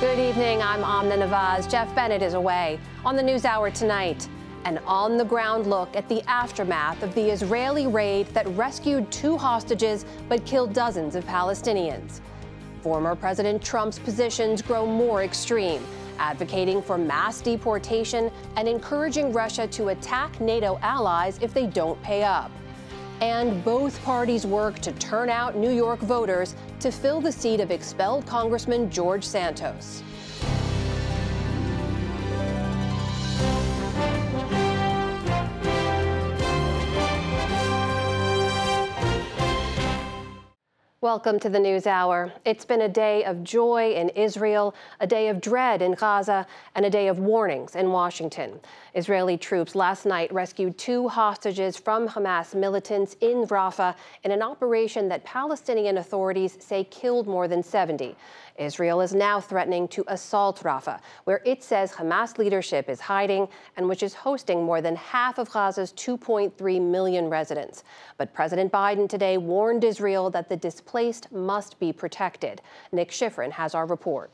Good evening. I'm Amna Nawaz. Jeff Bennett is away. On the News Hour tonight, an on the ground look at the aftermath of the Israeli raid that rescued two hostages but killed dozens of Palestinians. Former President Trump's positions grow more extreme, advocating for mass deportation and encouraging Russia to attack NATO allies if they don't pay up. And both parties work to turn out New York voters to fill the seat of expelled Congressman George Santos. Welcome to the News Hour. It's been a day of joy in Israel, a day of dread in Gaza, and a day of warnings in Washington. Israeli troops last night rescued two hostages from Hamas militants in Rafah in an operation that Palestinian authorities say killed more than 70. Israel is now threatening to assault Rafah, where it says Hamas leadership is hiding and which is hosting more than half of Gaza's 2.3 million residents. But President Biden today warned Israel that the displaced must be protected. Nick Schifrin has our report.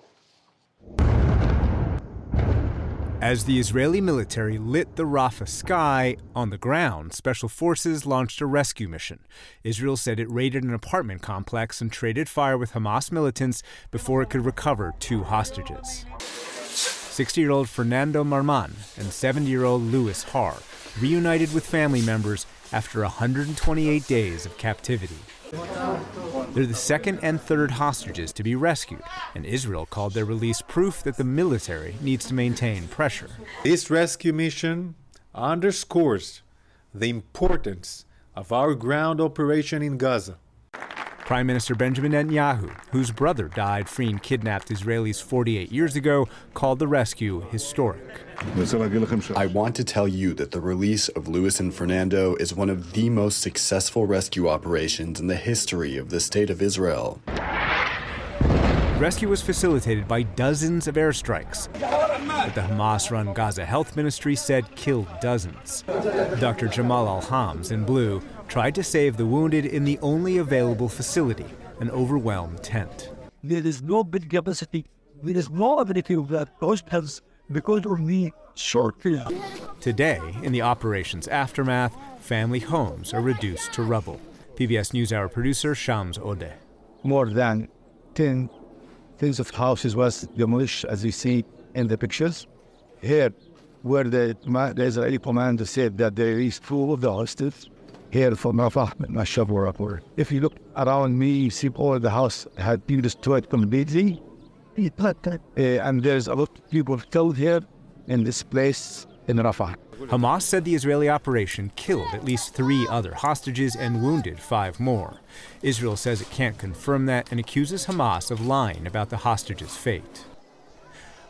As the Israeli military lit the Rafah sky, on the ground, special forces launched a rescue mission. Israel said it raided an apartment complex and traded fire with Hamas militants before it could recover two hostages. 60 year old Fernando Marman and 70 year old Louis Har reunited with family members after 128 days of captivity. They're the second and third hostages to be rescued, and Israel called their release proof that the military needs to maintain pressure. This rescue mission underscores the importance of our ground operation in Gaza. Prime Minister Benjamin Netanyahu, whose brother died freeing kidnapped Israelis 48 years ago, called the rescue historic. I want to tell you that the release of Louis and Fernando is one of the most successful rescue operations in the history of the State of Israel. Rescue was facilitated by dozens of airstrikes that the Hamas run Gaza Health Ministry said killed dozens. Dr. Jamal Al Hams in blue tried to save the wounded in the only available facility, an overwhelmed tent. There is no bed capacity. There is no ability of that hospitals because of the short Today, in the operation's aftermath, family homes are reduced to rubble. PBS NewsHour producer Shams Odeh. More than 10 tens of houses was demolished, as you see in the pictures. Here, where the, the Israeli commander said that there is two of the hostages, here from Rafah, Mashav If you look around me, you see all the house had been destroyed completely. Uh, and there's a lot of people killed here in this place in Rafah. Hamas said the Israeli operation killed at least three other hostages and wounded five more. Israel says it can't confirm that and accuses Hamas of lying about the hostages' fate.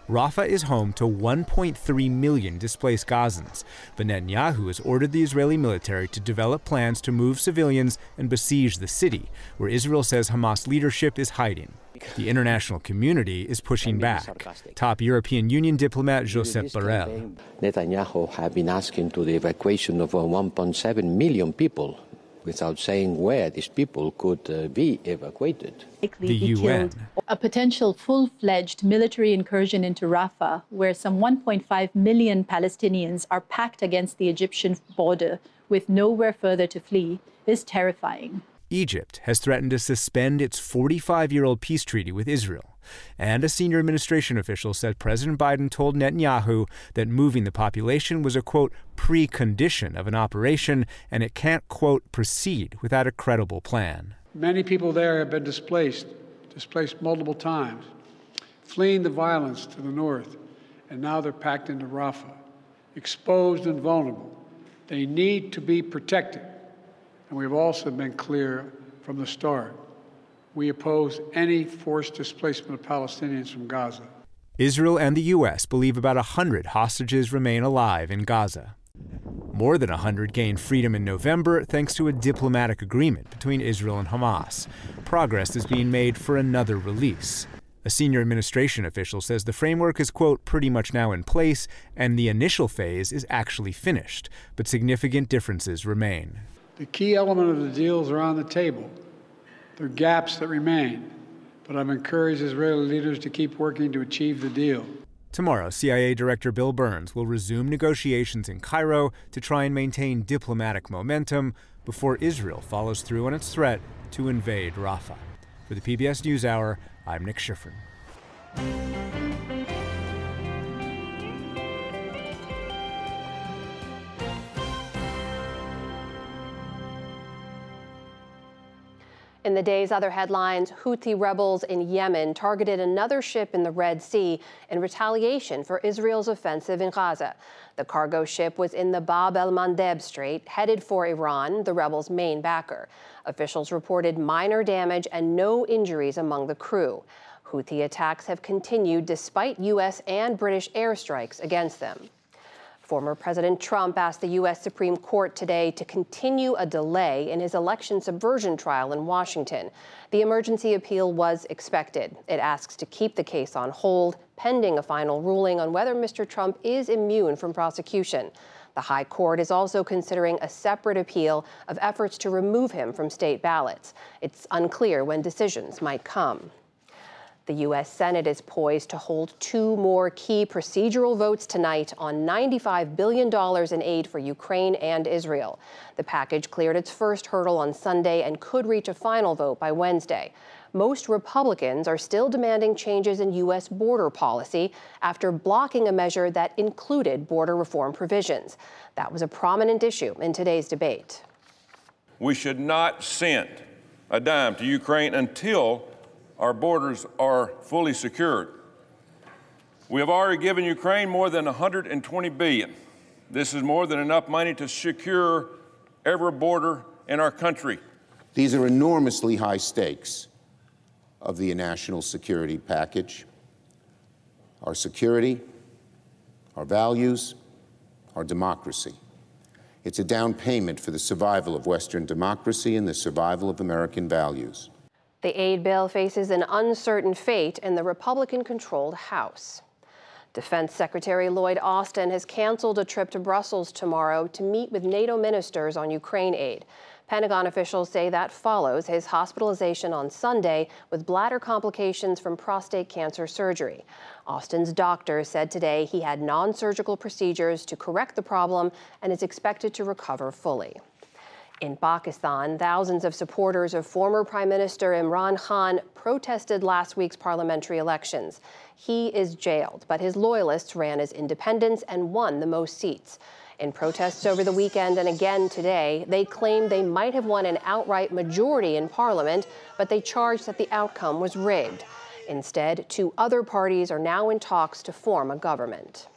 Rafah is home to 1.3 million displaced Gazans, but Netanyahu has ordered the Israeli military to develop plans to move civilians and besiege the city, where Israel says Hamas leadership is hiding. The international community is pushing back. Top European Union diplomat Josep Borrell. Netanyahu have been asking to the evacuation of 1.7 million people without saying where these people could uh, be evacuated. The UN. A potential full fledged military incursion into Rafah, where some 1.5 million Palestinians are packed against the Egyptian border with nowhere further to flee, is terrifying. Egypt has threatened to suspend its 45 year old peace treaty with Israel. And a senior administration official said President Biden told Netanyahu that moving the population was a quote, precondition of an operation and it can't quote, proceed without a credible plan. Many people there have been displaced, displaced multiple times, fleeing the violence to the north, and now they're packed into Rafah, exposed and vulnerable. They need to be protected. And we've also been clear from the start we oppose any forced displacement of Palestinians from Gaza. Israel and the U.S. believe about 100 hostages remain alive in Gaza. More than 100 gained freedom in November thanks to a diplomatic agreement between Israel and Hamas. Progress is being made for another release. A senior administration official says the framework is, quote, pretty much now in place and the initial phase is actually finished, but significant differences remain. The key element of the deals are on the table. There are gaps that remain. but I've encouraged Israeli leaders to keep working to achieve the deal. Tomorrow, CIA Director Bill Burns will resume negotiations in Cairo to try and maintain diplomatic momentum before Israel follows through on its threat to invade Rafah. For the PBS NewsHour, I'm Nick Schifrin. In the day's other headlines, Houthi rebels in Yemen targeted another ship in the Red Sea in retaliation for Israel's offensive in Gaza. The cargo ship was in the Bab el Mandeb Strait, headed for Iran, the rebels' main backer. Officials reported minor damage and no injuries among the crew. Houthi attacks have continued despite U.S. and British airstrikes against them. Former President Trump asked the U.S. Supreme Court today to continue a delay in his election subversion trial in Washington. The emergency appeal was expected. It asks to keep the case on hold pending a final ruling on whether Mr. Trump is immune from prosecution. The High Court is also considering a separate appeal of efforts to remove him from state ballots. It's unclear when decisions might come. The U.S. Senate is poised to hold two more key procedural votes tonight on $95 billion in aid for Ukraine and Israel. The package cleared its first hurdle on Sunday and could reach a final vote by Wednesday. Most Republicans are still demanding changes in U.S. border policy after blocking a measure that included border reform provisions. That was a prominent issue in today's debate. We should not send a dime to Ukraine until our borders are fully secured. We have already given Ukraine more than 120 billion. This is more than enough money to secure every border in our country. These are enormously high stakes of the national security package. Our security, our values, our democracy. It's a down payment for the survival of Western democracy and the survival of American values. The aid bill faces an uncertain fate in the Republican controlled House. Defense Secretary Lloyd Austin has canceled a trip to Brussels tomorrow to meet with NATO ministers on Ukraine aid. Pentagon officials say that follows his hospitalization on Sunday with bladder complications from prostate cancer surgery. Austin's doctor said today he had non surgical procedures to correct the problem and is expected to recover fully. In Pakistan, thousands of supporters of former Prime Minister Imran Khan protested last week's parliamentary elections. He is jailed, but his loyalists ran as independents and won the most seats. In protests over the weekend and again today, they claimed they might have won an outright majority in parliament, but they charged that the outcome was rigged. Instead, two other parties are now in talks to form a government.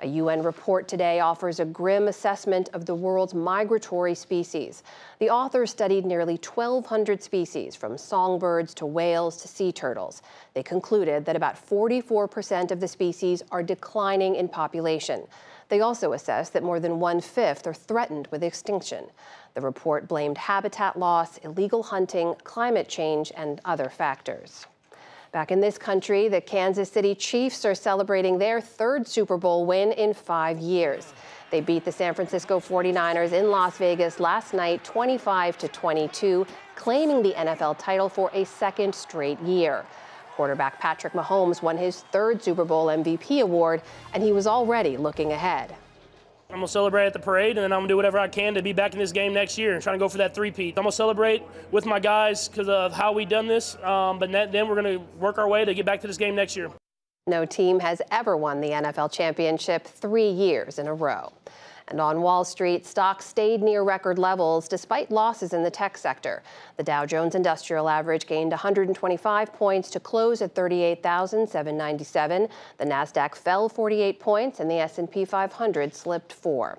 A UN report today offers a grim assessment of the world's migratory species. The authors studied nearly 1,200 species, from songbirds to whales to sea turtles. They concluded that about 44% of the species are declining in population. They also assessed that more than one fifth are threatened with extinction. The report blamed habitat loss, illegal hunting, climate change, and other factors. Back in this country, the Kansas City Chiefs are celebrating their third Super Bowl win in five years. They beat the San Francisco 49ers in Las Vegas last night 25 to 22, claiming the NFL title for a second straight year. Quarterback Patrick Mahomes won his third Super Bowl MVP award, and he was already looking ahead. I'm gonna celebrate at the parade, and then I'm gonna do whatever I can to be back in this game next year and trying to go for that three-peat. I'm gonna celebrate with my guys because of how we done this, um, but then we're gonna work our way to get back to this game next year. No team has ever won the NFL championship three years in a row. And on Wall Street, stocks stayed near record levels despite losses in the tech sector. The Dow Jones Industrial Average gained 125 points to close at 38,797. The Nasdaq fell 48 points and the S&P 500 slipped 4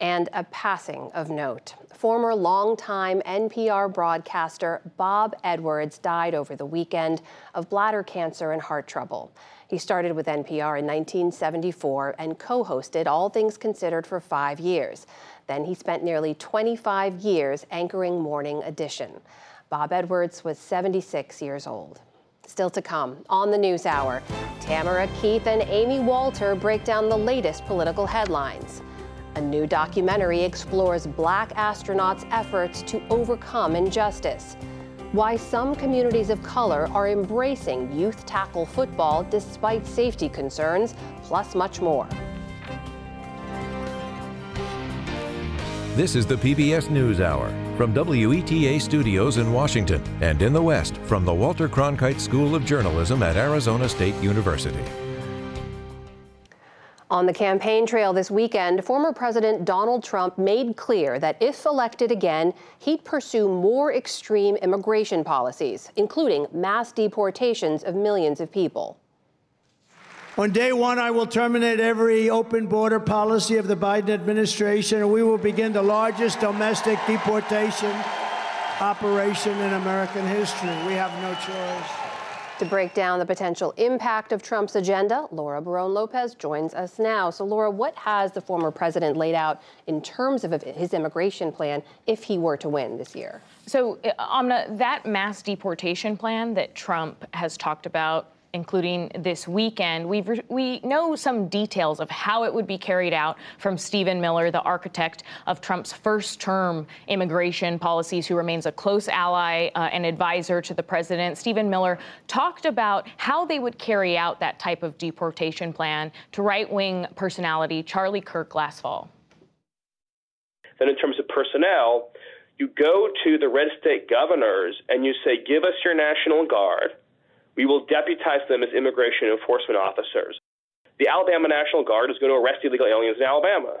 and a passing of note. Former longtime NPR broadcaster Bob Edwards died over the weekend of bladder cancer and heart trouble. He started with NPR in 1974 and co hosted All Things Considered for five years. Then he spent nearly 25 years anchoring Morning Edition. Bob Edwards was 76 years old. Still to come on the News Hour, Tamara Keith and Amy Walter break down the latest political headlines. A new documentary explores black astronauts' efforts to overcome injustice. why some communities of color are embracing youth tackle football despite safety concerns, plus much more. This is the PBS NewsHour from WETA Studios in Washington and in the West from the Walter Cronkite School of Journalism at Arizona State University. On the campaign trail this weekend, former President Donald Trump made clear that if elected again, he'd pursue more extreme immigration policies, including mass deportations of millions of people. On day one, I will terminate every open border policy of the Biden administration, and we will begin the largest domestic deportation operation in American history. We have no choice. To break down the potential impact of Trump's agenda, Laura Barrón-López joins us now. So, Laura, what has the former president laid out in terms of his immigration plan if he were to win this year? So, Amna, that mass deportation plan that Trump has talked about including this weekend. we we know some details of how it would be carried out from Stephen Miller, the architect of Trump's first term immigration policies, who remains a close ally uh, and advisor to the president. Stephen Miller talked about how they would carry out that type of deportation plan to right wing personality Charlie Kirk last fall. Then, in terms of personnel, you go to the red state governors and you say, give us your National Guard we will deputize them as immigration enforcement officers. The Alabama National Guard is going to arrest illegal aliens in Alabama,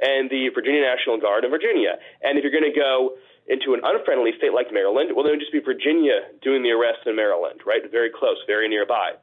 and the Virginia National Guard in Virginia. And if you're going to go into an unfriendly state like Maryland, well, then it would just be Virginia doing the arrest in Maryland, right? Very close, very nearby.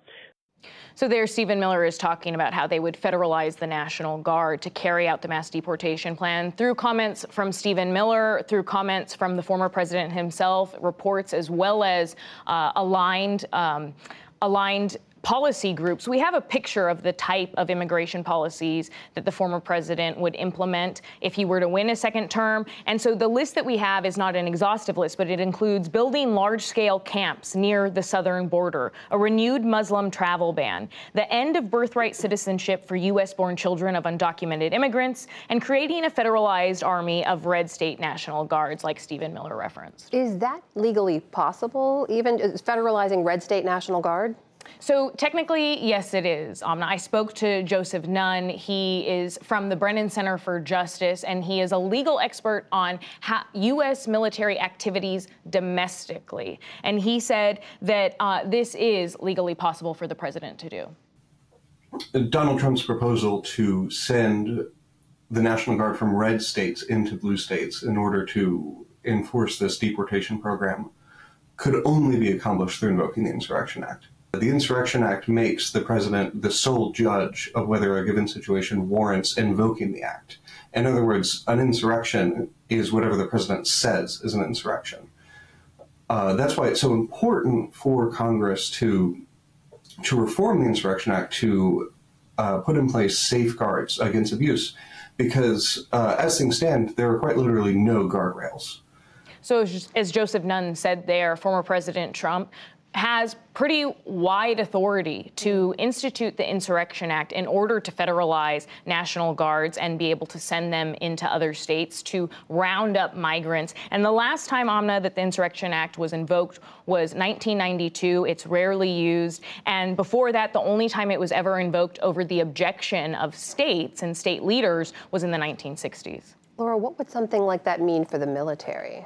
So there, Stephen Miller is talking about how they would federalize the National Guard to carry out the mass deportation plan. Through comments from Stephen Miller, through comments from the former president himself, reports as well as uh, aligned. Um, aligned policy groups. We have a picture of the type of immigration policies that the former president would implement if he were to win a second term. And so the list that we have is not an exhaustive list, but it includes building large scale camps near the southern border, a renewed Muslim travel ban, the end of birthright citizenship for U.S. born children of undocumented immigrants, and creating a federalized army of red state National Guards, like Stephen Miller referenced. Is that legally possible, even federalizing red state National Guard? So technically, yes, it is. Um, I spoke to Joseph Nunn. He is from the Brennan Center for Justice, and he is a legal expert on U.S. military activities domestically. And he said that uh, this is legally possible for the president to do. Donald Trump's proposal to send the National Guard from red states into blue states in order to enforce this deportation program could only be accomplished through invoking the Insurrection Act. The Insurrection Act makes the president the sole judge of whether a given situation warrants invoking the act. In other words, an insurrection is whatever the president says is an insurrection. Uh, that's why it's so important for Congress to to reform the Insurrection Act to uh, put in place safeguards against abuse, because uh, as things stand, there are quite literally no guardrails. So, as Joseph Nunn said there, former President Trump has pretty wide authority to institute the Insurrection Act in order to federalize National Guards and be able to send them into other states to round up migrants. And the last time, Amna, that the Insurrection Act was invoked was 1992. It's rarely used. And before that, the only time it was ever invoked over the objection of states and state leaders was in the 1960s. Laura, what would something like that mean for the military?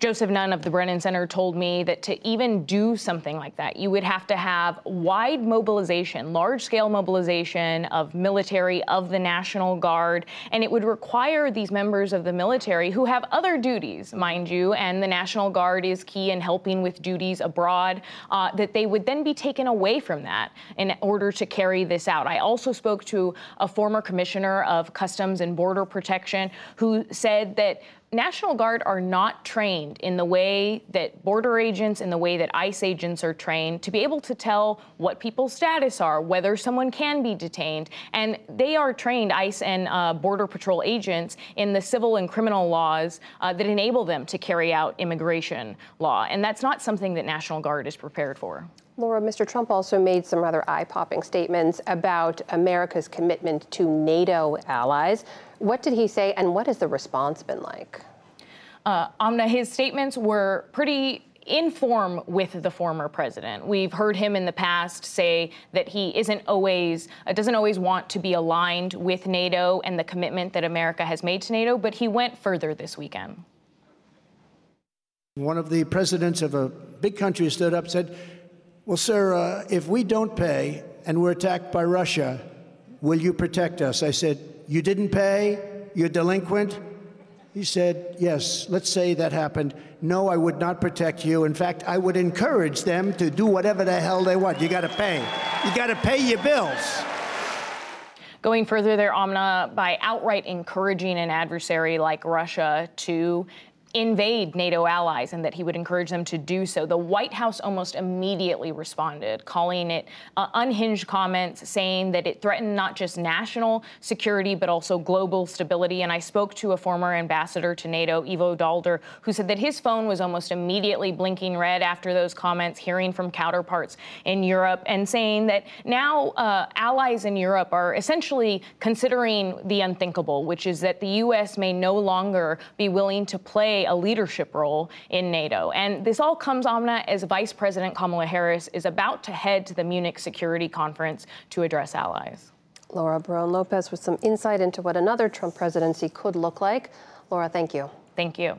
Joseph Nunn of the Brennan Center told me that to even do something like that, you would have to have wide mobilization, large scale mobilization of military, of the National Guard, and it would require these members of the military who have other duties, mind you, and the National Guard is key in helping with duties abroad, uh, that they would then be taken away from that in order to carry this out. I also spoke to a former commissioner of Customs and Border Protection who said that National Guard are not trained in the way that border agents, in the way that ICE agents are trained to be able to tell what people's status are, whether someone can be detained. And they are trained, ICE and uh, Border Patrol agents, in the civil and criminal laws uh, that enable them to carry out immigration law. And that's not something that National Guard is prepared for. Laura, Mr. Trump also made some rather eye popping statements about America's commitment to NATO allies. What did he say, and what has the response been like? Uh, Amna, his statements were pretty in form with the former president. We've heard him in the past say that he isn't always uh, doesn't always want to be aligned with NATO and the commitment that America has made to NATO, but he went further this weekend. One of the presidents of a big country stood up and said, "Well, sir, uh, if we don't pay and we're attacked by Russia, will you protect us?" I said, "You didn't pay, you're delinquent." He said, Yes, let's say that happened. No, I would not protect you. In fact, I would encourage them to do whatever the hell they want. You got to pay. You got to pay your bills. Going further there, Amna, by outright encouraging an adversary like Russia to invade NATO allies and that he would encourage them to do so. The White House almost immediately responded, calling it uh, unhinged comments, saying that it threatened not just national security, but also global stability. And I spoke to a former ambassador to NATO, Ivo Daalder, who said that his phone was almost immediately blinking red after those comments, hearing from counterparts in Europe and saying that now uh, allies in Europe are essentially considering the unthinkable, which is that the U.S. may no longer be willing to play a leadership role in NATO. And this all comes, Amna, as Vice President Kamala Harris is about to head to the Munich Security Conference to address allies. Laura Barrón-López with some insight into what another Trump presidency could look like. Laura, thank you. Thank you.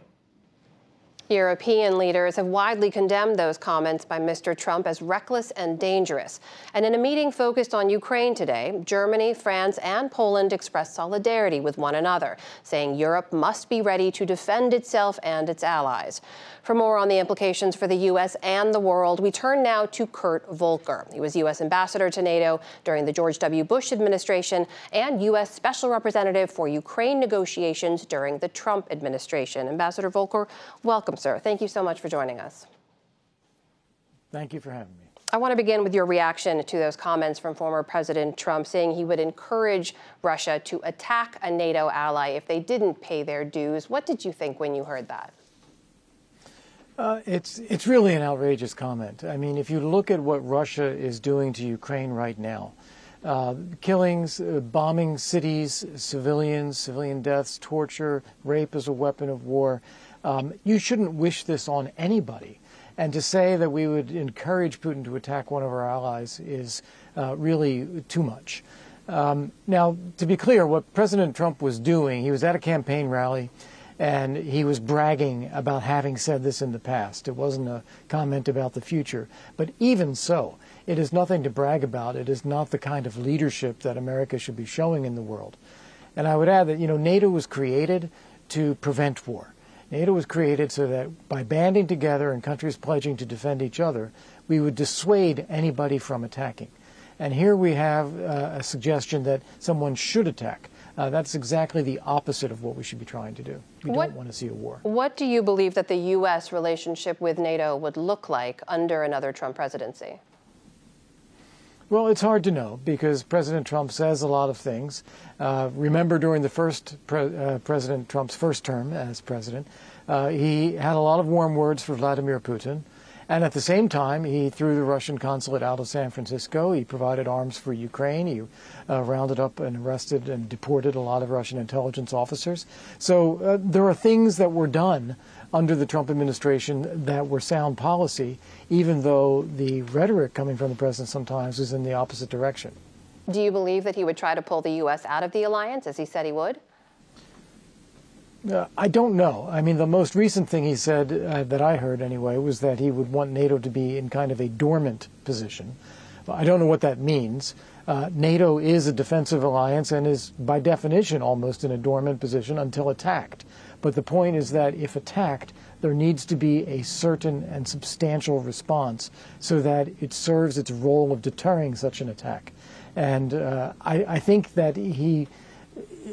European leaders have widely condemned those comments by Mr. Trump as reckless and dangerous. And in a meeting focused on Ukraine today, Germany, France, and Poland expressed solidarity with one another, saying Europe must be ready to defend itself and its allies. For more on the implications for the U.S. and the world, we turn now to Kurt Volker. He was U.S. ambassador to NATO during the George W. Bush administration and U.S. special representative for Ukraine negotiations during the Trump administration. Ambassador Volker, welcome, sir. Thank you so much for joining us. Thank you for having me. I want to begin with your reaction to those comments from former President Trump saying he would encourage Russia to attack a NATO ally if they didn't pay their dues. What did you think when you heard that? Uh, it's it's really an outrageous comment. I mean, if you look at what Russia is doing to Ukraine right now, uh, killings, uh, bombing cities, civilians, civilian deaths, torture, rape as a weapon of war, um, you shouldn't wish this on anybody. And to say that we would encourage Putin to attack one of our allies is uh, really too much. Um, now, to be clear, what President Trump was doing, he was at a campaign rally and he was bragging about having said this in the past. It wasn't a comment about the future. But even so, it is nothing to brag about. It is not the kind of leadership that America should be showing in the world. And I would add that, you know, NATO was created to prevent war. NATO was created so that by banding together and countries pledging to defend each other, we would dissuade anybody from attacking. And here we have uh, a suggestion that someone should attack. Uh, that's exactly the opposite of what we should be trying to do. We what, don't want to see a war. What do you believe that the U.S. relationship with NATO would look like under another Trump presidency? Well, it's hard to know because President Trump says a lot of things. Uh, remember, during the first pre- uh, President Trump's first term as president, uh, he had a lot of warm words for Vladimir Putin. And at the same time, he threw the Russian consulate out of San Francisco. He provided arms for Ukraine. He uh, rounded up and arrested and deported a lot of Russian intelligence officers. So uh, there are things that were done under the Trump administration that were sound policy, even though the rhetoric coming from the president sometimes is in the opposite direction. Do you believe that he would try to pull the U.S. out of the alliance, as he said he would? Uh, I don't know. I mean, the most recent thing he said uh, that I heard anyway was that he would want NATO to be in kind of a dormant position. I don't know what that means. Uh, NATO is a defensive alliance and is, by definition, almost in a dormant position until attacked. But the point is that if attacked, there needs to be a certain and substantial response so that it serves its role of deterring such an attack. And uh, I, I think that he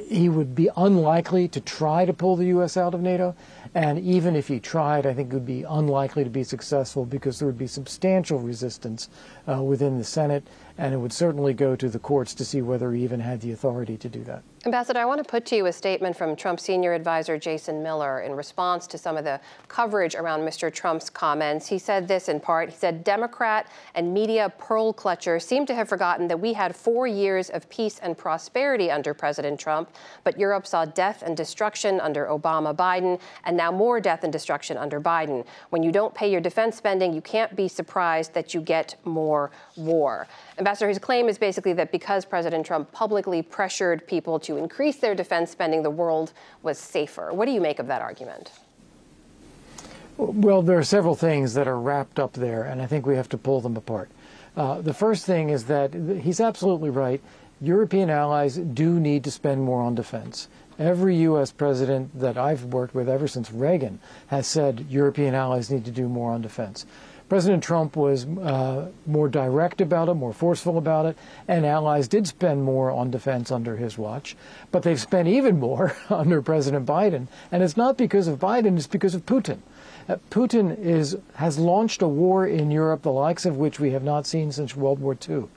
he would be unlikely to try to pull the U.S. out of NATO. And even if he tried, I think it would be unlikely to be successful because there would be substantial resistance uh, within the Senate and it would certainly go to the courts to see whether he even had the authority to do that. Ambassador, I want to put to you a statement from Trump senior advisor Jason Miller in response to some of the coverage around Mr. Trump's comments. He said this in part. He said, Democrat and media pearl clutchers seem to have forgotten that we had four years of peace and prosperity under President Trump, but Europe saw death and destruction under Obama Biden, and now more death and destruction under Biden. When you don't pay your defense spending, you can't be surprised that you get more war. Ambassador, his claim is basically that because President Trump publicly pressured people to increase their defense spending, the world was safer. What do you make of that argument? Well, there are several things that are wrapped up there, and I think we have to pull them apart. Uh, the first thing is that he's absolutely right. European allies do need to spend more on defense. Every U.S. president that I've worked with ever since Reagan has said European allies need to do more on defense. President Trump was uh, more direct about it, more forceful about it, and allies did spend more on defense under his watch. But they've spent even more under President Biden. And it's not because of Biden, it's because of Putin. Uh, Putin is, has launched a war in Europe, the likes of which we have not seen since World War II.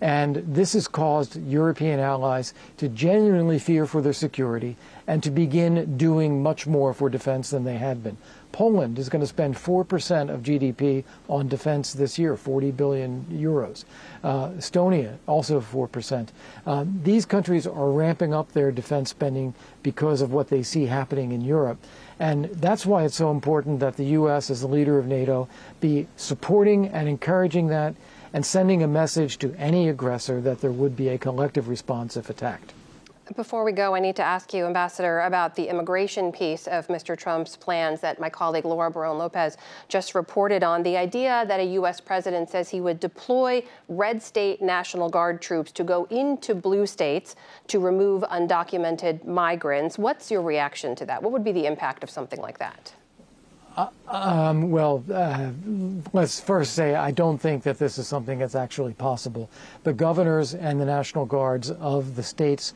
And this has caused European allies to genuinely fear for their security and to begin doing much more for defense than they had been. Poland is going to spend 4% of GDP on defense this year, 40 billion euros. Uh, Estonia, also 4%. Um, these countries are ramping up their defense spending because of what they see happening in Europe. And that's why it's so important that the U.S., as the leader of NATO, be supporting and encouraging that and sending a message to any aggressor that there would be a collective response if attacked. Before we go, I need to ask you, Ambassador, about the immigration piece of Mr. Trump's plans that my colleague Laura Barrón-López just reported on. The idea that a U.S. president says he would deploy red state National Guard troops to go into blue states to remove undocumented migrants. What's your reaction to that? What would be the impact of something like that? Uh, um, well, uh, let's first say I don't think that this is something that's actually possible. The governors and the National Guards of the states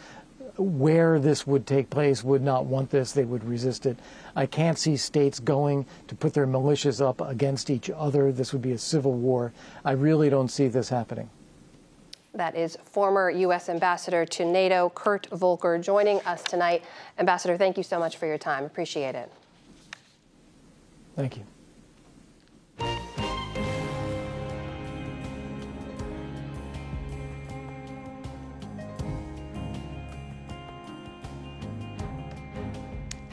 where this would take place would not want this. They would resist it. I can't see states going to put their militias up against each other. This would be a civil war. I really don't see this happening. That is former U.S. Ambassador to NATO, Kurt Volker, joining us tonight. Ambassador, thank you so much for your time. Appreciate it. Thank you.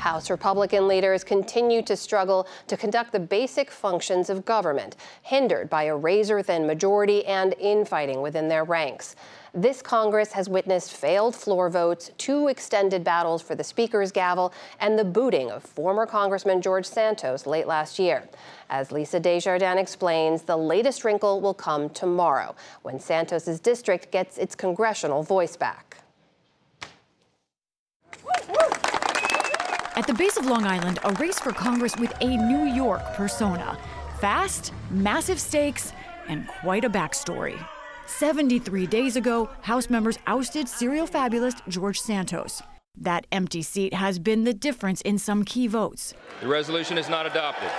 House Republican leaders continue to struggle to conduct the basic functions of government, hindered by a razor thin majority and infighting within their ranks. This Congress has witnessed failed floor votes, two extended battles for the Speaker's gavel, and the booting of former Congressman George Santos late last year. As Lisa Desjardins explains, the latest wrinkle will come tomorrow when Santos's district gets its congressional voice back. At the base of Long Island, a race for Congress with a New York persona. Fast, massive stakes, and quite a backstory. 73 days ago, House members ousted serial fabulist George Santos. That empty seat has been the difference in some key votes. The resolution is not adopted.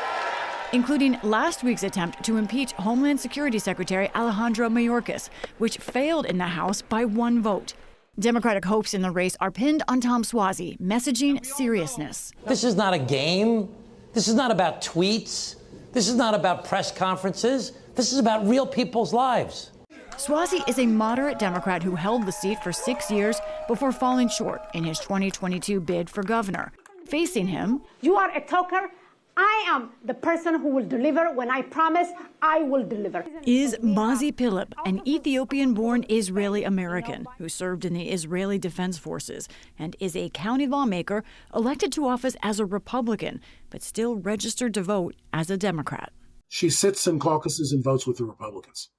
Including last week's attempt to impeach Homeland Security Secretary Alejandro Mayorkas, which failed in the House by one vote. Democratic hopes in the race are pinned on Tom Suozzi, messaging seriousness. This is not a game. This is not about tweets. This is not about press conferences. This is about real people's lives. Suozzi is a moderate Democrat who held the seat for six years before falling short in his 2022 bid for governor. Facing him, You are a talker I am the person who will deliver. When I promise, I will deliver. Is Mazi Pilip, an Ethiopian born Israeli American who served in the Israeli Defense Forces and is a county lawmaker elected to office as a Republican, but still registered to vote as a Democrat. She sits in caucuses and votes with the Republicans.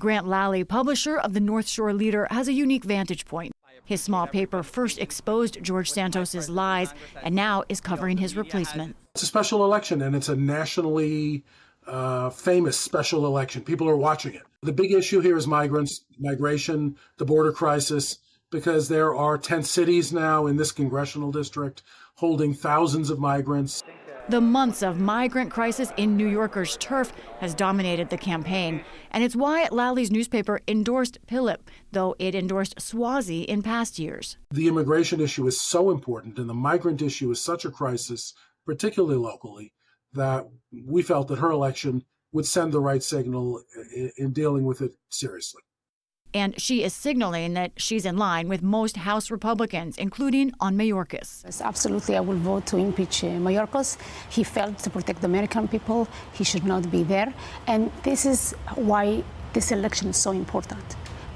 Grant Lally, publisher of the North Shore Leader, has a unique vantage point. His small paper first exposed George Santos's lies and now is covering his replacement. It's a special election and it's a nationally uh, famous special election. People are watching it. The big issue here is migrants, migration, the border crisis, because there are 10 cities now in this congressional district holding thousands of migrants. The months of migrant crisis in New Yorkers' turf has dominated the campaign, and it's why Lally's newspaper endorsed Pilip, though it endorsed Suozzi in past years. The immigration issue is so important, and the migrant issue is such a crisis, particularly locally, that we felt that her election would send the right signal in dealing with it seriously and she is signaling that she's in line with most House Republicans, including on Mayorkas. Yes, absolutely, I will vote to impeach uh, Mayorkas. He failed to protect the American people. He should not be there. And this is why this election is so important.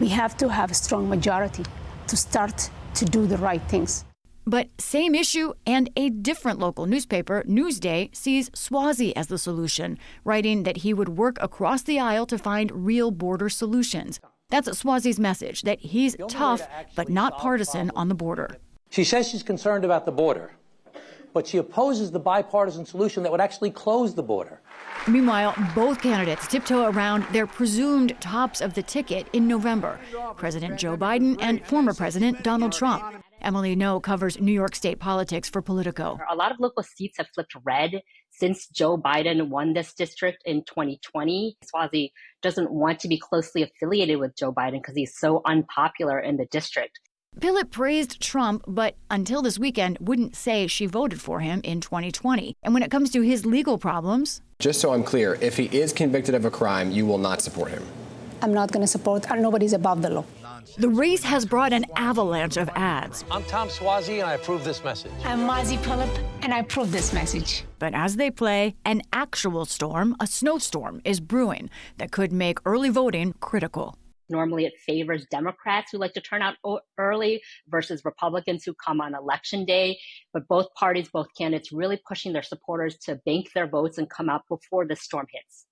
We have to have a strong majority to start to do the right things. But same issue and a different local newspaper, Newsday, sees Suozzi as the solution, writing that he would work across the aisle to find real border solutions. That's Suozzi's message that he's tough but not partisan on the border. She says she's concerned about the border, but she opposes the bipartisan solution that would actually close the border. Meanwhile, both candidates tiptoe around their presumed tops of the ticket in November President Joe Biden and former President Donald Trump. Emily Ngo covers New York State politics for Politico. A lot of local seats have flipped red since Joe Biden won this district in 2020. Suozzi doesn't want to be closely affiliated with Joe Biden because he's so unpopular in the district. Pilip praised Trump, but until this weekend wouldn't say she voted for him in 2020. And when it comes to his legal problems, just so I'm clear, if he is convicted of a crime, you will not support him. I'm not going to support, nobody's above the law. The race has brought an avalanche of ads. I'm Tom Suozzi, and I approve this message. I'm Mazi Pilip, and I approve this message. But as they play, an actual storm, a snowstorm, is brewing that could make early voting critical. Normally, it favors Democrats who like to turn out early versus Republicans who come on election day. But both parties, both candidates, really pushing their supporters to bank their votes and come out before the storm hits.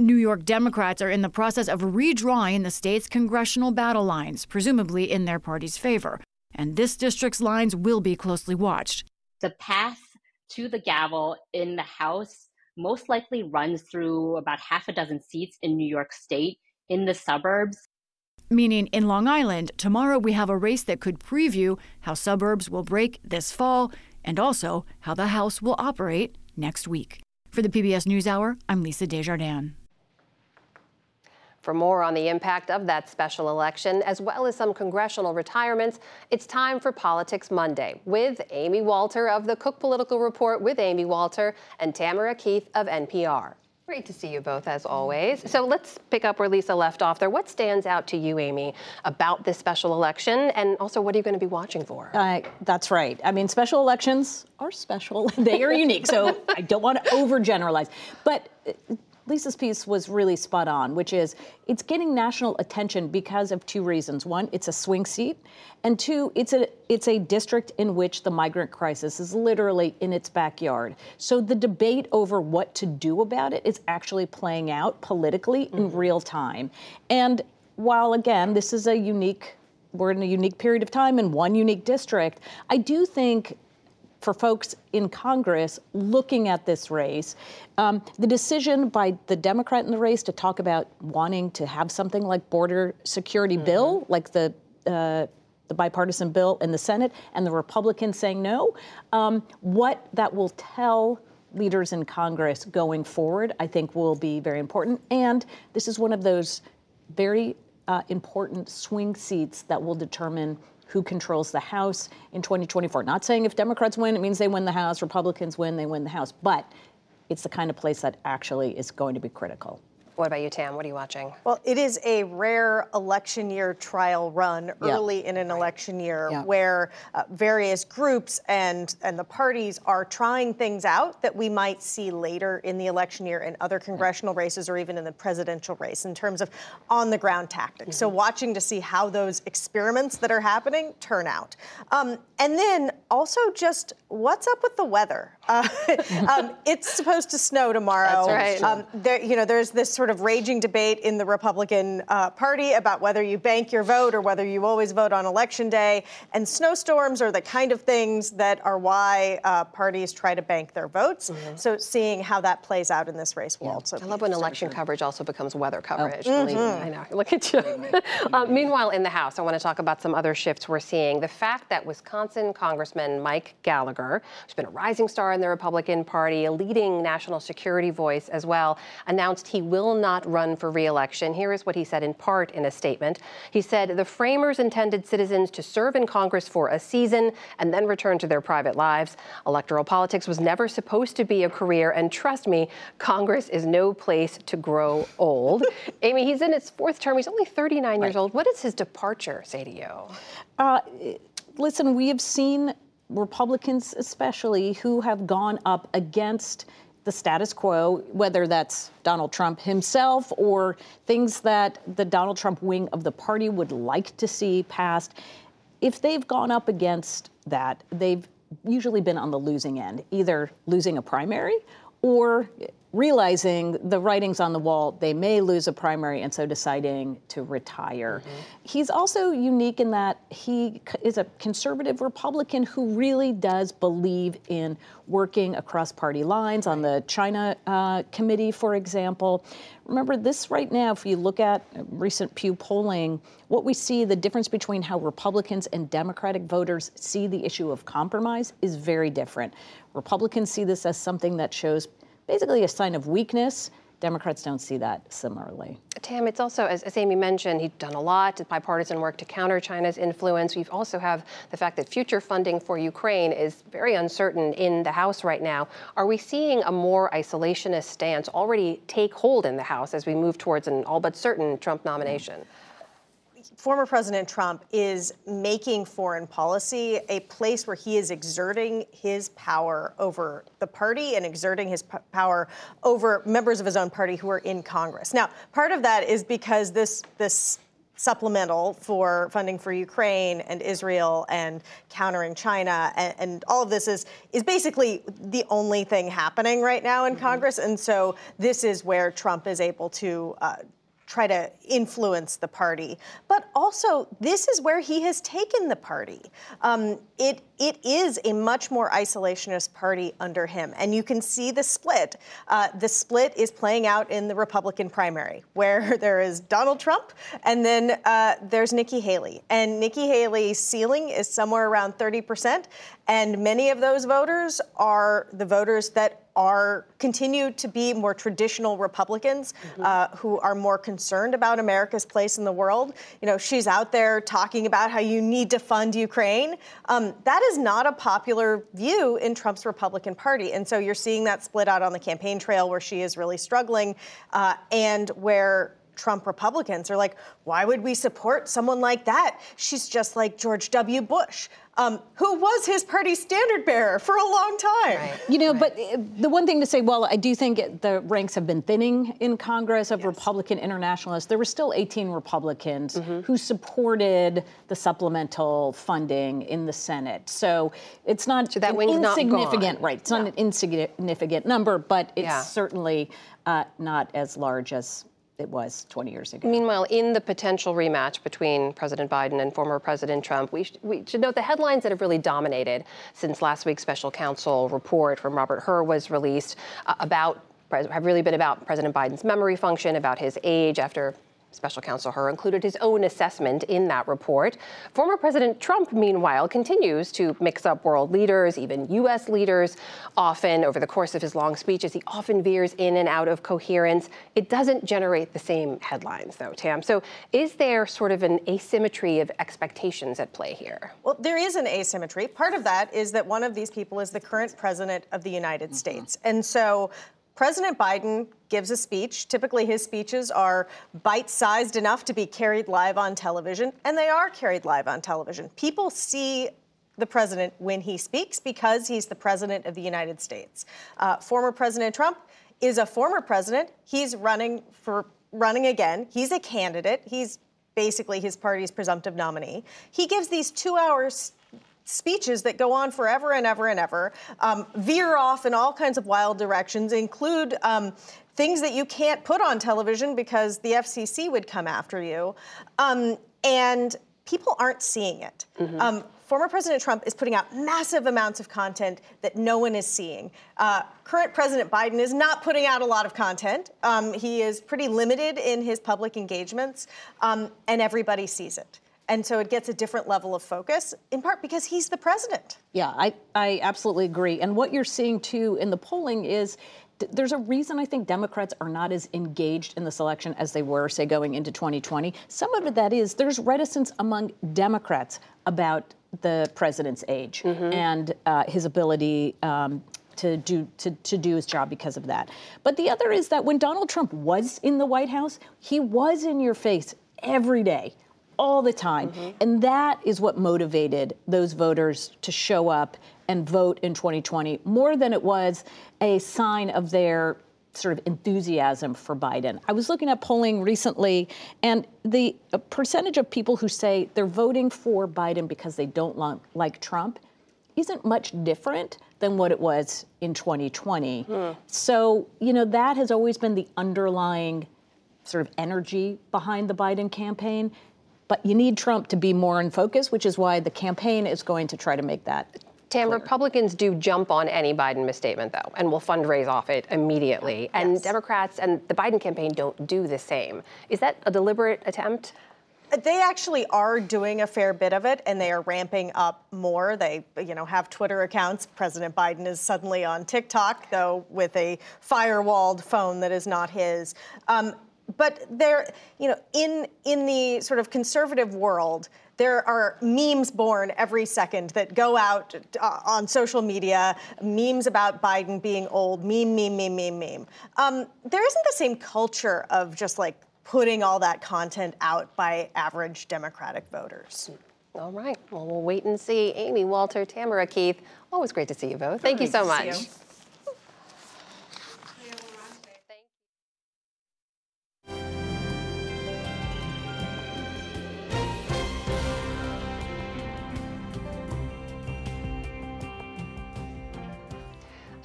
New York Democrats are in the process of redrawing the state's congressional battle lines, presumably in their party's favor. And this district's lines will be closely watched. The path to the gavel in the House most likely runs through about half a dozen seats in New York State in the suburbs. Meaning in Long Island, tomorrow we have a race that could preview how suburbs will break this fall and also how the House will operate next week. For the PBS NewsHour, I'm Lisa Desjardins. For more on the impact of that special election, as well as some congressional retirements, it's time for Politics Monday with Amy Walter of the Cook Political Report with Amy Walter and Tamara Keith of NPR. Great to see you both as always. So let's pick up where Lisa left off there. What stands out to you, Amy, about this special election? And also, what are you going to be watching for? Uh, that's right. I mean, special elections are special, they are unique. So I don't want to overgeneralize. But uh, Lisa's piece was really spot on, which is it's getting national attention because of two reasons. One, it's a swing seat, and two, it's a it's a district in which the migrant crisis is literally in its backyard. So the debate over what to do about it is actually playing out politically mm-hmm. in real time. And while again, this is a unique we're in a unique period of time in one unique district, I do think for folks in Congress looking at this race. Um, the decision by the Democrat in the race to talk about wanting to have something like border security mm-hmm. bill, like the uh, the bipartisan bill in the Senate, and the Republicans saying no. Um, what that will tell leaders in Congress going forward, I think, will be very important. And this is one of those very uh, important swing seats that will determine who controls the House in 2024. Not saying if Democrats win, it means they win the House, Republicans win, they win the House, but it's the kind of place that actually is going to be critical. What about you, Tam? What are you watching? Well, it is a rare election year trial run early yeah. in an election year yeah. where uh, various groups and, and the parties are trying things out that we might see later in the election year in other congressional yeah. races or even in the presidential race in terms of on the ground tactics. Mm-hmm. So, watching to see how those experiments that are happening turn out. Um, and then also just what's up with the weather? Uh, um, it's supposed to snow tomorrow. That's right. Um, there, you know, there's this sort sort of raging debate in the Republican uh, Party about whether you bank your vote or whether you always vote on election day. And snowstorms are the kind of things that are why uh, parties try to bank their votes. Mm-hmm. So seeing how that plays out in this race will yeah. also. I love when election coverage also becomes weather coverage. Oh. Mm-hmm. I know. Look at you. uh, meanwhile, in the House, I want to talk about some other shifts we're seeing. The fact that Wisconsin Congressman Mike Gallagher, who's been a rising star in the Republican Party, a leading national security voice as well, announced he will not run for reelection. Here is what he said in part in a statement. He said, The framers intended citizens to serve in Congress for a season and then return to their private lives. Electoral politics was never supposed to be a career, and trust me, Congress is no place to grow old. Amy, he's in his fourth term. He's only 39 right. years old. What does his departure say to you? Uh, listen, we have seen Republicans, especially, who have gone up against the status quo, whether that's Donald Trump himself or things that the Donald Trump wing of the party would like to see passed. If they've gone up against that, they've usually been on the losing end, either losing a primary or realizing the writing's on the wall, they may lose a primary, and so deciding to retire. Mm-hmm. He's also unique in that he is a conservative Republican who really does believe in working across party lines on the China uh, committee, for example. Remember, this right now, if you look at recent Pew polling, what we see, the difference between how Republicans and Democratic voters see the issue of compromise is very different. Republicans see this as something that shows basically a sign of weakness. Democrats don't see that similarly. Tam, it's also, as, as Amy mentioned, he's done a lot of bipartisan work to counter China's influence. We also have the fact that future funding for Ukraine is very uncertain in the House right now. Are we seeing a more isolationist stance already take hold in the House as we move towards an all but certain Trump nomination? Mm-hmm former President Trump is making foreign policy a place where he is exerting his power over the party and exerting his p- power over members of his own party who are in Congress. Now, part of that is because this this supplemental for funding for Ukraine and Israel and countering China and, and, all of this is is basically the only thing happening right now in mm-hmm. Congress, and so this is where Trump is able to uh, try to influence the party. But also, this is where he has taken the party. Um, it it is a much more isolationist party under him, and you can see the split. Uh, the split is playing out in the Republican primary, where there is Donald Trump, and then uh, there's Nikki Haley, and Nikki Haley's ceiling is somewhere around 30 percent, and many of those voters are the voters that are continue to be more traditional Republicans mm-hmm. uh, who are more concerned about America's place in the world. You know, she's out there talking about how you need to fund Ukraine. Um, that is not a popular view in Trump's Republican Party, and so you're seeing that split out on the campaign trail where she is really struggling, uh, and where Trump Republicans are like, why would we support someone like that? She's just like George W. Bush um, who was his party standard bearer for a long time. Right. You know, right. but uh, the one thing to say, well, I do think the ranks have been thinning in Congress of yes. Republican internationalists. There were still 18 Republicans mm-hmm. who supported the supplemental funding in the Senate. So it's not so that an insignificant, right? It's not an insignificant number, but it's yeah. certainly uh, not as large as it was 20 years ago. Meanwhile, in the potential rematch between President Biden and former President Trump, we, sh- we should note the headlines that have really dominated since last week's special counsel report from Robert Hur was released uh, about have really been about President Biden's memory function, about his age after Special counsel Hur included his own assessment in that report. Former President Trump, meanwhile, continues to mix up world leaders, even U.S. leaders. Often, over the course of his long speeches, he often veers in and out of coherence. It doesn't generate the same headlines, though, Tam. So, is there sort of an asymmetry of expectations at play here? Well, there is an asymmetry. Part of that is that one of these people is the current president of the United mm-hmm. States. And so, President Biden gives a speech. Typically, his speeches are bite sized enough to be carried live on television, and they are carried live on television. People see the president when he speaks because he's the president of the United States. Uh, former President Trump is a former president. He's running for running again. He's a candidate. He's basically his party's presumptive nominee. He gives these two hours speeches that go on forever and ever and ever, um, veer off in all kinds of wild directions, include um, things that you can't put on television because the FCC would come after you. Um, and people aren't seeing it. Mm-hmm. Um, former President Trump is putting out massive amounts of content that no one is seeing. Uh, current President Biden is not putting out a lot of content. Um, he is pretty limited in his public engagements, um, and everybody sees it. And so it gets a different level of focus, in part because he's the president. Yeah, I, I absolutely agree. And what you're seeing too in the polling is there's a reason I think Democrats are not as engaged in this election as they were, say, going into 2020. Some of it that is there's reticence among Democrats about the president's age mm-hmm. and uh, his ability um, to do to, to do his job because of that. But the other is that when Donald Trump was in the White House, he was in your face every day all the time. Mm-hmm. And that is what motivated those voters to show up and vote in 2020 more than it was a sign of their sort of enthusiasm for Biden. I was looking at polling recently, and the percentage of people who say they're voting for Biden because they don't like Trump isn't much different than what it was in 2020. Mm. So, you know, that has always been the underlying sort of energy behind the Biden campaign. But you need Trump to be more in focus, which is why the campaign is going to try to make that. Tam, clear. Republicans do jump on any Biden misstatement, though, and will fundraise off it immediately. Yes. And Democrats and the Biden campaign don't do the same. Is that a deliberate attempt? They actually are doing a fair bit of it, and they are ramping up more. They, you know, have Twitter accounts. President Biden is suddenly on TikTok, though, with a firewalled phone that is not his. Um, but there, you know, in in the sort of conservative world, there are memes born every second that go out uh, on social media, memes about Biden being old, meme, meme, meme, meme, meme. Um, there isn't the same culture of just like putting all that content out by average Democratic voters. All right. Well, we'll wait and see. Amy, Walter, Tamara, Keith, always great to see you both. Thank you so much.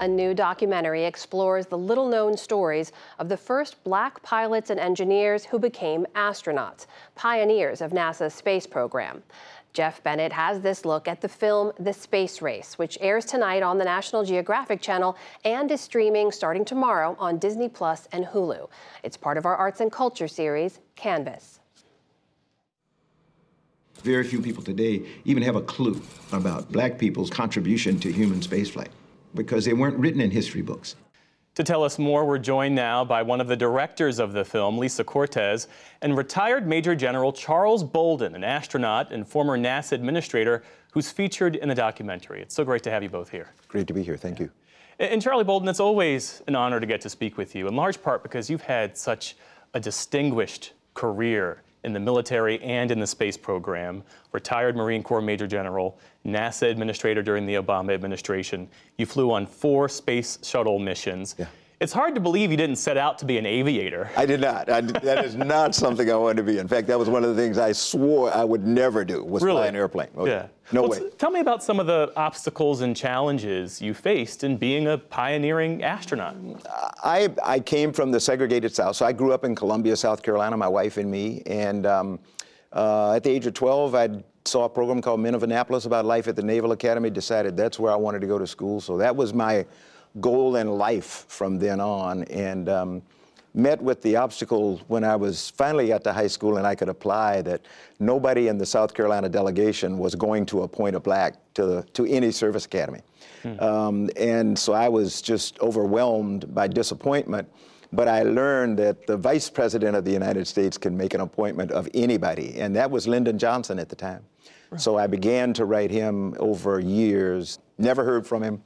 A new documentary explores the little known stories of the first black pilots and engineers who became astronauts, pioneers of NASA's space program. Jeff Bennett has this look at the film The Space Race, which airs tonight on the National Geographic Channel and is streaming starting tomorrow on Disney Plus and Hulu. It's part of our arts and culture series, Canvas. Very few people today even have a clue about black people's contribution to human spaceflight because they weren't written in history books. To tell us more, we're joined now by one of the directors of the film, Lisa Cortés, and retired Major General Charles Bolden, an astronaut and former NASA administrator who's featured in the documentary. It's so great to have you both here. Great to be here. Thank you. And Charlie Bolden, it's always an honor to get to speak with you, in large part because you've had such a distinguished career in the military and in the space program, retired Marine Corps Major General, NASA Administrator during the Obama administration. You flew on four space shuttle missions. Yeah. It's hard to believe you didn't set out to be an aviator. I did not. I, that is not something I wanted to be. In fact, that was one of the things I swore I would never do was really? fly an airplane. Okay. Yeah. No well, way. Tell me about some of the obstacles and challenges you faced in being a pioneering astronaut. I, I came from the segregated South. So I grew up in Columbia, South Carolina, my wife and me. And um, uh, at the age of 12, I saw a program called Men of Annapolis about life at the Naval Academy, decided that's where I wanted to go to school. So that was my goal in life from then on. And um, met with the obstacle when I was finally got to high school and I could apply that nobody in the South Carolina delegation was going to appoint a black to, the, to any service academy. Hmm. Um, and so I was just overwhelmed by disappointment. But I learned that the vice president of the United States can make an appointment of anybody, and that was Lyndon Johnson at the time. Right. So I began to write him over years, never heard from him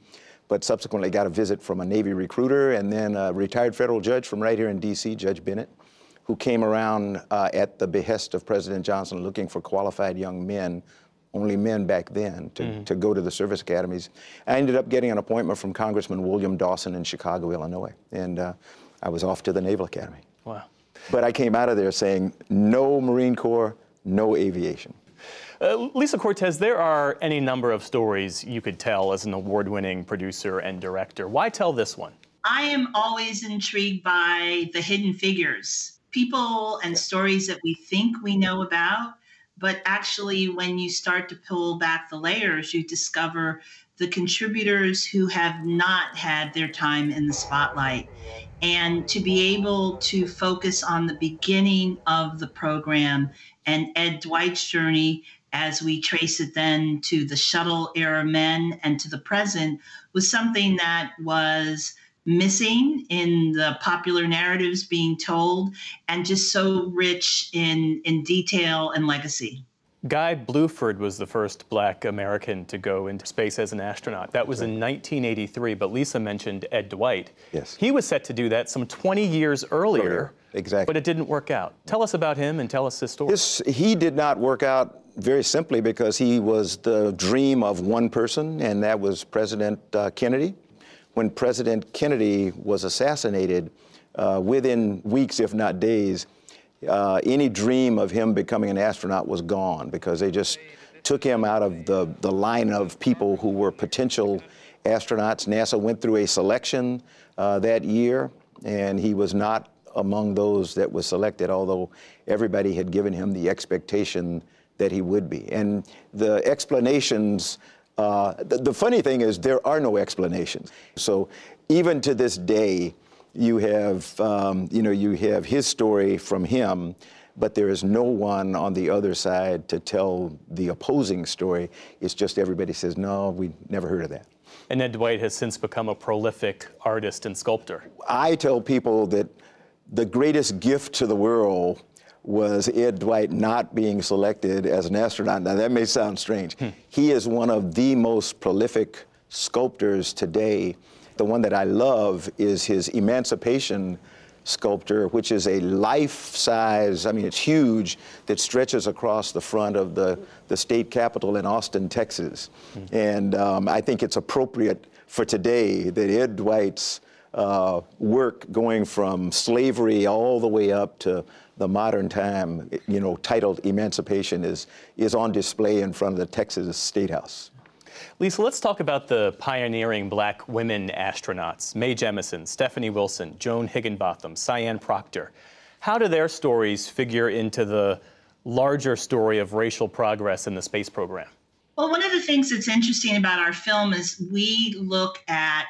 but subsequently got a visit from a Navy recruiter and then a retired federal judge from right here in D.C., Judge Bennett, who came around uh, at the behest of President Johnson looking for qualified young men, only men back then, to, mm-hmm. to go to the service academies. I ended up getting an appointment from Congressman William Dawson in Chicago, Illinois, and uh, I was off to the Naval Academy. Wow. But I came out of there saying, no Marine Corps, no aviation. Uh, Lisa Cortés, there are any number of stories you could tell as an award winning producer and director. Why tell this one? I am always intrigued by the hidden figures, people and stories that we think we know about. But actually, when you start to pull back the layers, you discover the contributors who have not had their time in the spotlight. And to be able to focus on the beginning of the program and Ed Dwight's journey as we trace it then to the shuttle era men and to the present was something that was missing in the popular narratives being told and just so rich in in detail and legacy. Guy Bluford was the first black American to go into space as an astronaut. That was in 1983, but Lisa mentioned Ed Dwight. Yes. He was set to do that some 20 years earlier. Earlier, Exactly. But it didn't work out. Tell us about him and tell us his story. This, he did not work out very simply because he was the dream of one person, and that was President uh, Kennedy. When President Kennedy was assassinated, uh, within weeks, if not days, uh, any dream of him becoming an astronaut was gone because they just took him out of the, the line of people who were potential astronauts. NASA went through a selection uh, that year, and he was not among those that was selected, although everybody had given him the expectation that he would be. And the explanations, uh, the, the funny thing is, there are no explanations. So even to this day, you have, um, you know, you have his story from him, but there is no one on the other side to tell the opposing story. It's just everybody says, no, we never heard of that. And Ed Dwight has since become a prolific artist and sculptor. I tell people that the greatest gift to the world was Ed Dwight not being selected as an astronaut. Now, that may sound strange. Hmm. He is one of the most prolific sculptors today. The one that I love is his Emancipation sculpture, which is a life size, I mean, it's huge, that stretches across the front of the, the state capitol in Austin, Texas. Mm-hmm. And um, I think it's appropriate for today that Ed Dwight's uh, work going from slavery all the way up to the modern time, you know, titled Emancipation, is, is on display in front of the Texas State House. Lisa, let's talk about the pioneering black women astronauts Mae Jemison, Stephanie Wilson, Joan Higginbotham, Sian Proctor. How do their stories figure into the larger story of racial progress in the space program? Well, one of the things that's interesting about our film is we look at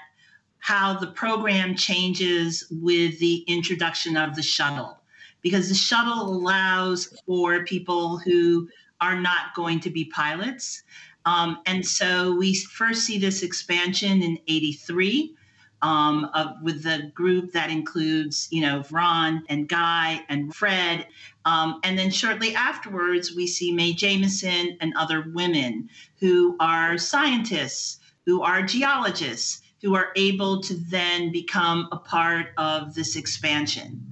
how the program changes with the introduction of the shuttle because the shuttle allows for people who are not going to be pilots. Um, and so we first see this expansion in 83 um, with the group that includes, you know, Ron and Guy and Fred. Um, and then shortly afterwards, we see Mae Jemison and other women who are scientists, who are geologists, who are able to then become a part of this expansion.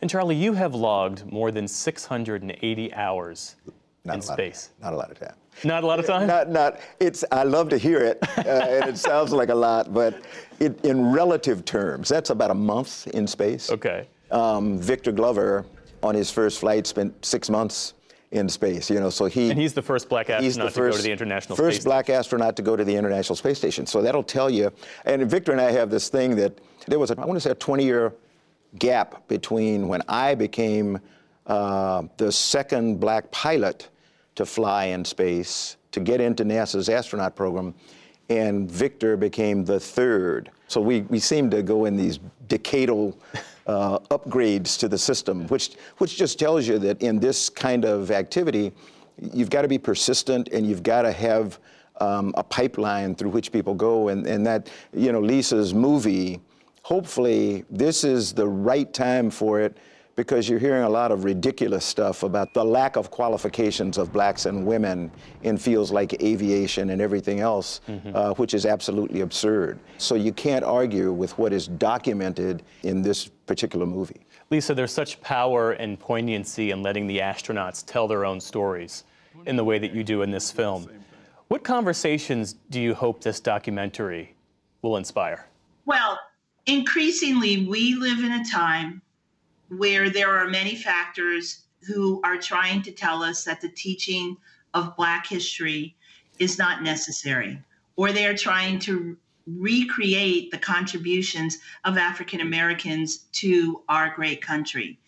And Charlie, you have logged more than 680 hours not in space. Of, not a lot of time. Not a lot of time. Not not. It's. I love to hear it, uh, and it sounds like a lot, but it, in relative terms, that's about a month in space. Okay. Um, Victor Glover, on his first flight, spent six months in space. You know, so he and he's the first black astronaut first, to go to the international first space black astronaut to go to the international space station. So that'll tell you. And Victor and I have this thing that there was a, I want to say a 20 year gap between when I became uh, the second black pilot to fly in space, to get into NASA's astronaut program, and Victor became the third. So we, we seem to go in these decadal uh, upgrades to the system, which, which just tells you that in this kind of activity, you've got to be persistent and you've got to have um, a pipeline through which people go. And, and that, you know, Lisa's movie, hopefully this is the right time for it because you're hearing a lot of ridiculous stuff about the lack of qualifications of blacks and women in fields like aviation and everything else, mm-hmm. uh, which is absolutely absurd. So you can't argue with what is documented in this particular movie. Lisa, there's such power and poignancy in letting the astronauts tell their own stories in the way that you do in this film. What conversations do you hope this documentary will inspire? Well, increasingly, we live in a time where there are many factors who are trying to tell us that the teaching of Black history is not necessary, or they are trying to recreate the contributions of African Americans to our great country.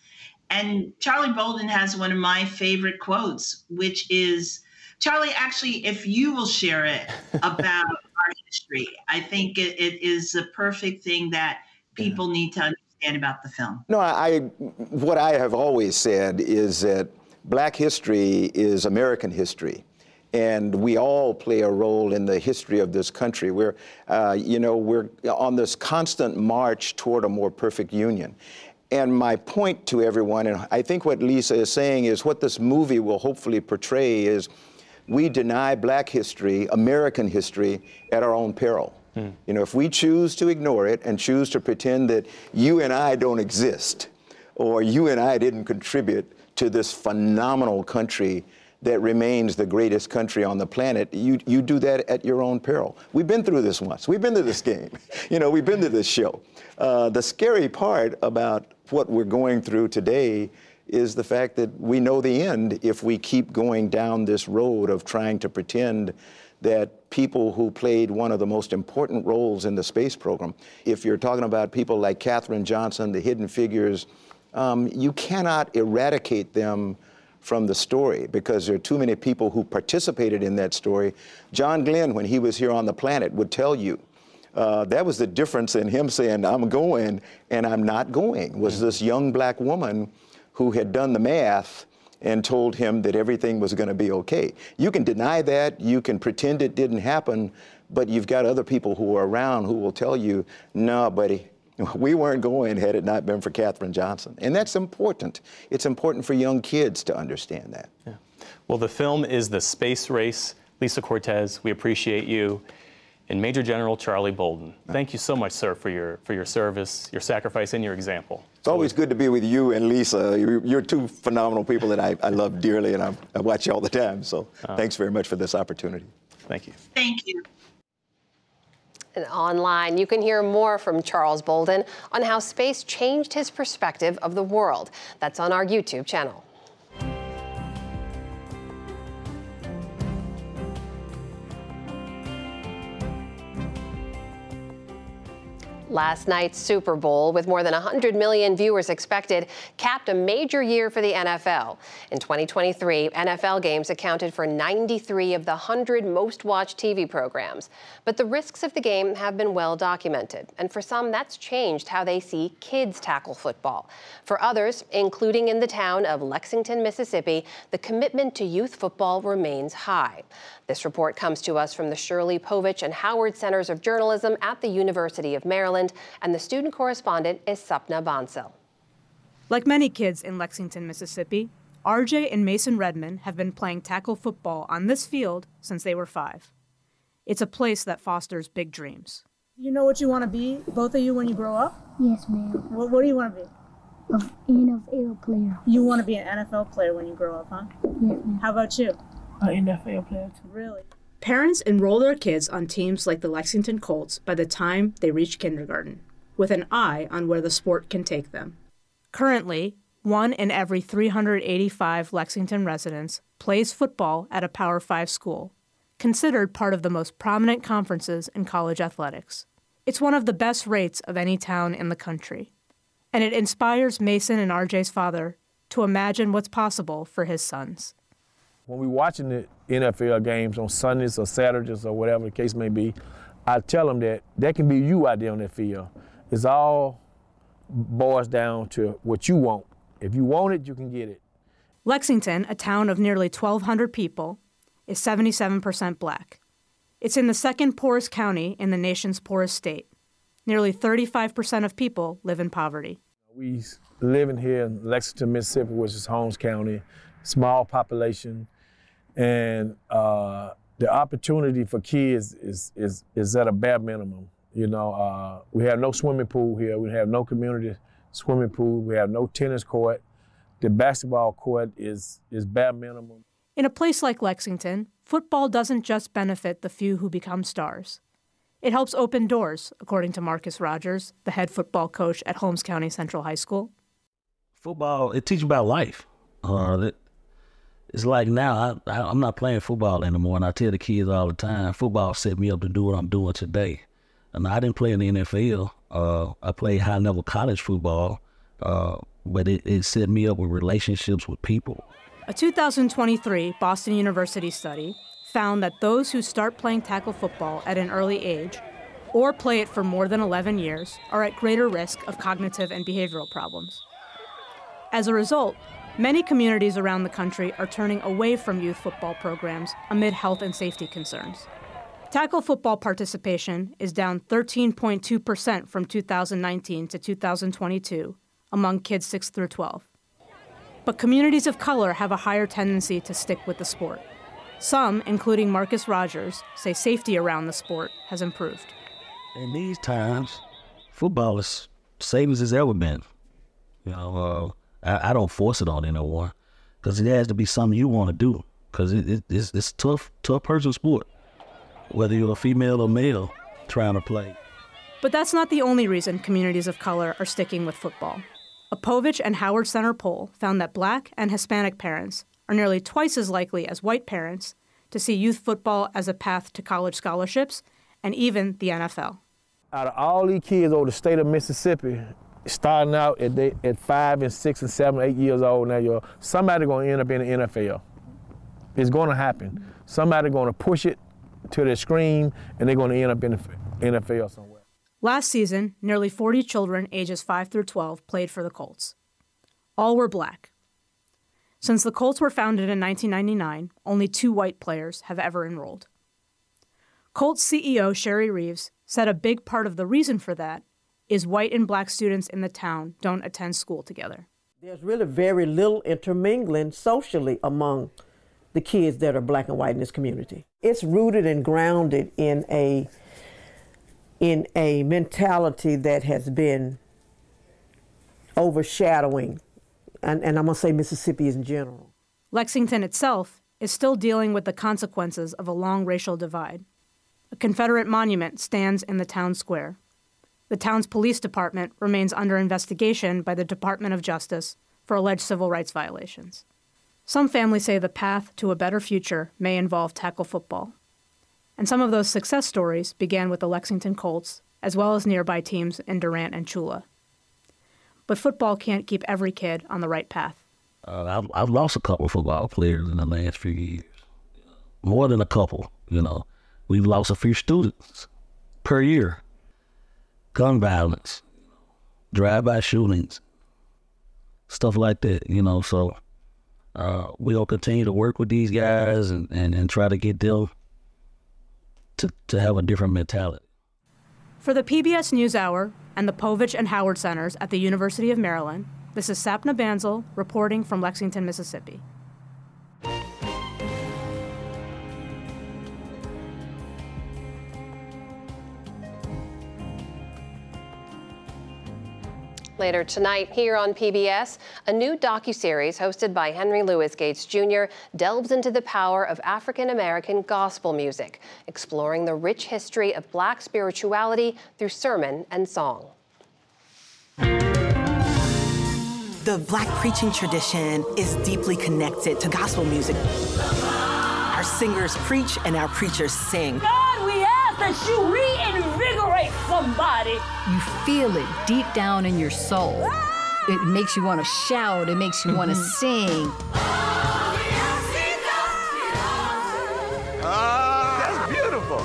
And Charlie Bolden has one of my favorite quotes, which is Charlie, actually, if you will share it about our history, I think it, it is a perfect thing that people need to understand about the film. No, I, what I have always said is that black history is American history and we all play a role in the history of this country. We're, uh, you know, we're on this constant march toward a more perfect union. And my point to everyone, and I think what Lisa is saying is what this movie will hopefully portray is we deny black history, American history, at our own peril. You know, if we choose to ignore it and choose to pretend that you and I don't exist, or you and I didn't contribute to this phenomenal country that remains the greatest country on the planet, you, you do that at your own peril. We've been through this once. We've been to this game. You know, we've been to this show. Uh, the scary part about what we're going through today is the fact that we know the end if we keep going down this road of trying to pretend that people who played one of the most important roles in the space program, if you're talking about people like Katherine Johnson, the hidden figures, um, you cannot eradicate them from the story because there are too many people who participated in that story. John Glenn, when he was here on the planet, would tell you uh, that was the difference in him saying, I'm going and I'm not going, was this young black woman who had done the math and told him that everything was going to be okay. You can deny that, you can pretend it didn't happen, but you've got other people who are around who will tell you, no, buddy, we weren't going had it not been for Katherine Johnson. And that's important. It's important for young kids to understand that. Yeah. Well, the film is The Space Race. Lisa Cortés, we appreciate you. And Major General Charlie Bolden, uh-huh. thank you so much, sir, for your, for your service, your sacrifice, and your example. It's always good to be with you and Lisa. You're, you're two phenomenal people that I, I love dearly, and I, I watch you all the time. So uh, thanks very much for this opportunity. Thank you. Thank you and online. You can hear more from Charles Bolden on how space changed his perspective of the world. That's on our YouTube channel. Last night's Super Bowl, with more than 100 million viewers expected, capped a major year for the NFL. In 2023, NFL games accounted for 93 of the 100 most watched TV programs. But the risks of the game have been well documented, and for some, that's changed how they see kids tackle football. For others, including in the town of Lexington, Mississippi, the commitment to youth football remains high. This report comes to us from the Shirley Povich and Howard Centers of Journalism at the University of Maryland, and the student correspondent is Sapna Bansal. Like many kids in Lexington, Mississippi, RJ and Mason Redman have been playing tackle football on this field since they were five. It's a place that fosters big dreams. You know what you want to be, both of you, when you grow up? Yes, ma'am. What, what do you want to be? An NFL player. You want to be an NFL player when you grow up, huh? Yes, ma'am. How about you? an NFL player. Too. Really? Parents enroll their kids on teams like the Lexington Colts by the time they reach kindergarten, with an eye on where the sport can take them. Currently, one in every 385 Lexington residents plays football at a Power 5 school, considered part of the most prominent conferences in college athletics. It's one of the best rates of any town in the country, and it inspires Mason and RJ's father to imagine what's possible for his sons. When we're watching the NFL games on Sundays or Saturdays or whatever the case may be, I tell them that that can be you out there on that field. It's all boils down to what you want. If you want it, you can get it. Lexington, a town of nearly 1,200 people, is 77% black. It's in the second poorest county in the nation's poorest state. Nearly 35% of people live in poverty. We living here in Lexington, Mississippi, which is Holmes County, small population, and uh, the opportunity for kids is, is, is at a bare minimum. You know, uh, we have no swimming pool here. We have no community swimming pool. We have no tennis court. The basketball court is, is bare minimum. In a place like Lexington, football doesn't just benefit the few who become stars. It helps open doors, according to Marcus Rogers, the head football coach at Holmes County Central High School. Football, it teaches about life. Uh, that it's like now I, I am not playing football anymore, and I tell the kids all the time, football set me up to do what I'm doing today. And I didn't play in the NFL. Uh, I played high level college football, uh, but it, it set me up with relationships with people. A 2023 Boston University study found that those who start playing tackle football at an early age or play it for more than 11 years are at greater risk of cognitive and behavioral problems. As a result, many communities around the country are turning away from youth football programs amid health and safety concerns. Tackle football participation is down 13.2% from 2019 to 2022 among kids 6 through 12. But communities of color have a higher tendency to stick with the sport. Some, including Marcus Rogers, say safety around the sport has improved. In these times, football is safe as it's ever been. You know, uh, I, I, don't force it on anyone because it has to be something you want to do because it, it, it's, it's tough, tough person sport, whether you're a female or male trying to play. But that's not the only reason communities of color are sticking with football. A Povich and Howard Center poll found that black and Hispanic parents are nearly twice as likely as white parents to see youth football as a path to college scholarships and even the NFL. Out of all these kids over the state of Mississippi, starting out at, at five and six and seven, eight years old now, you're, somebody to end up in the NFL. It's to happen. Somebody to push it to the screen, and they're to end up in the NFL somewhere. Last season, nearly 40 children ages 5 through 12 played for the Colts. All were black. Since the Colts were founded in 1999, only two white players have ever enrolled. Colts CEO Sherry Reeves said a big part of the reason for that is white and black students in the town don't attend school together. There's really very little intermingling socially among the kids that are black and white in this community. It's rooted and grounded in a in a mentality that has been overshadowing, and, and I'm to say Mississippi in general. Lexington itself is still dealing with the consequences of a long racial divide. A Confederate monument stands in the town square. The town's police department remains under investigation by the Department of Justice for alleged civil rights violations. Some families say the path to a better future may involve tackle football. And some of those success stories began with the Lexington Colts, as well as nearby teams in Durant and Tchula. But football can't keep every kid on the right path. Uh, I've, I've lost a couple football players in the last few years. More than a couple, you know. We've lost a few students per year. Gun violence, drive-by shootings, stuff like that, you know. So uh, we'll continue to work with these guys and, and, and try to get them to, to have a different mentality. For the PBS NewsHour and the Povich and Howard Centers at the University of Maryland, this is Sapna Bansal reporting from Lexington, Mississippi. Later tonight, here on PBS, a new docuseries hosted by Henry Louis Gates Jr. delves into the power of African American gospel music, exploring the rich history of black spirituality through sermon and song. The black preaching tradition is deeply connected to gospel music. Our singers preach and our preachers sing. God, we ask that you reinvigorate somebody. You feel it deep down in your soul. It makes you want to shout, it makes you want to sing. Ah, that's beautiful.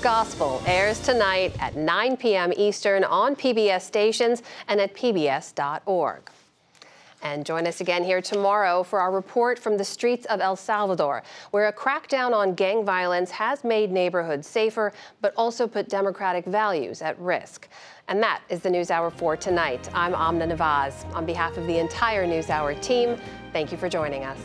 Gospel airs tonight at 9 p.m. Eastern on PBS stations and at pbs.org. And join us again here tomorrow for our report from the streets of El Salvador, where a crackdown on gang violence has made neighborhoods safer, but also put democratic values at risk. And that is the NewsHour for tonight. I'm Amna Nawaz. On behalf of the entire NewsHour team, thank you for joining us.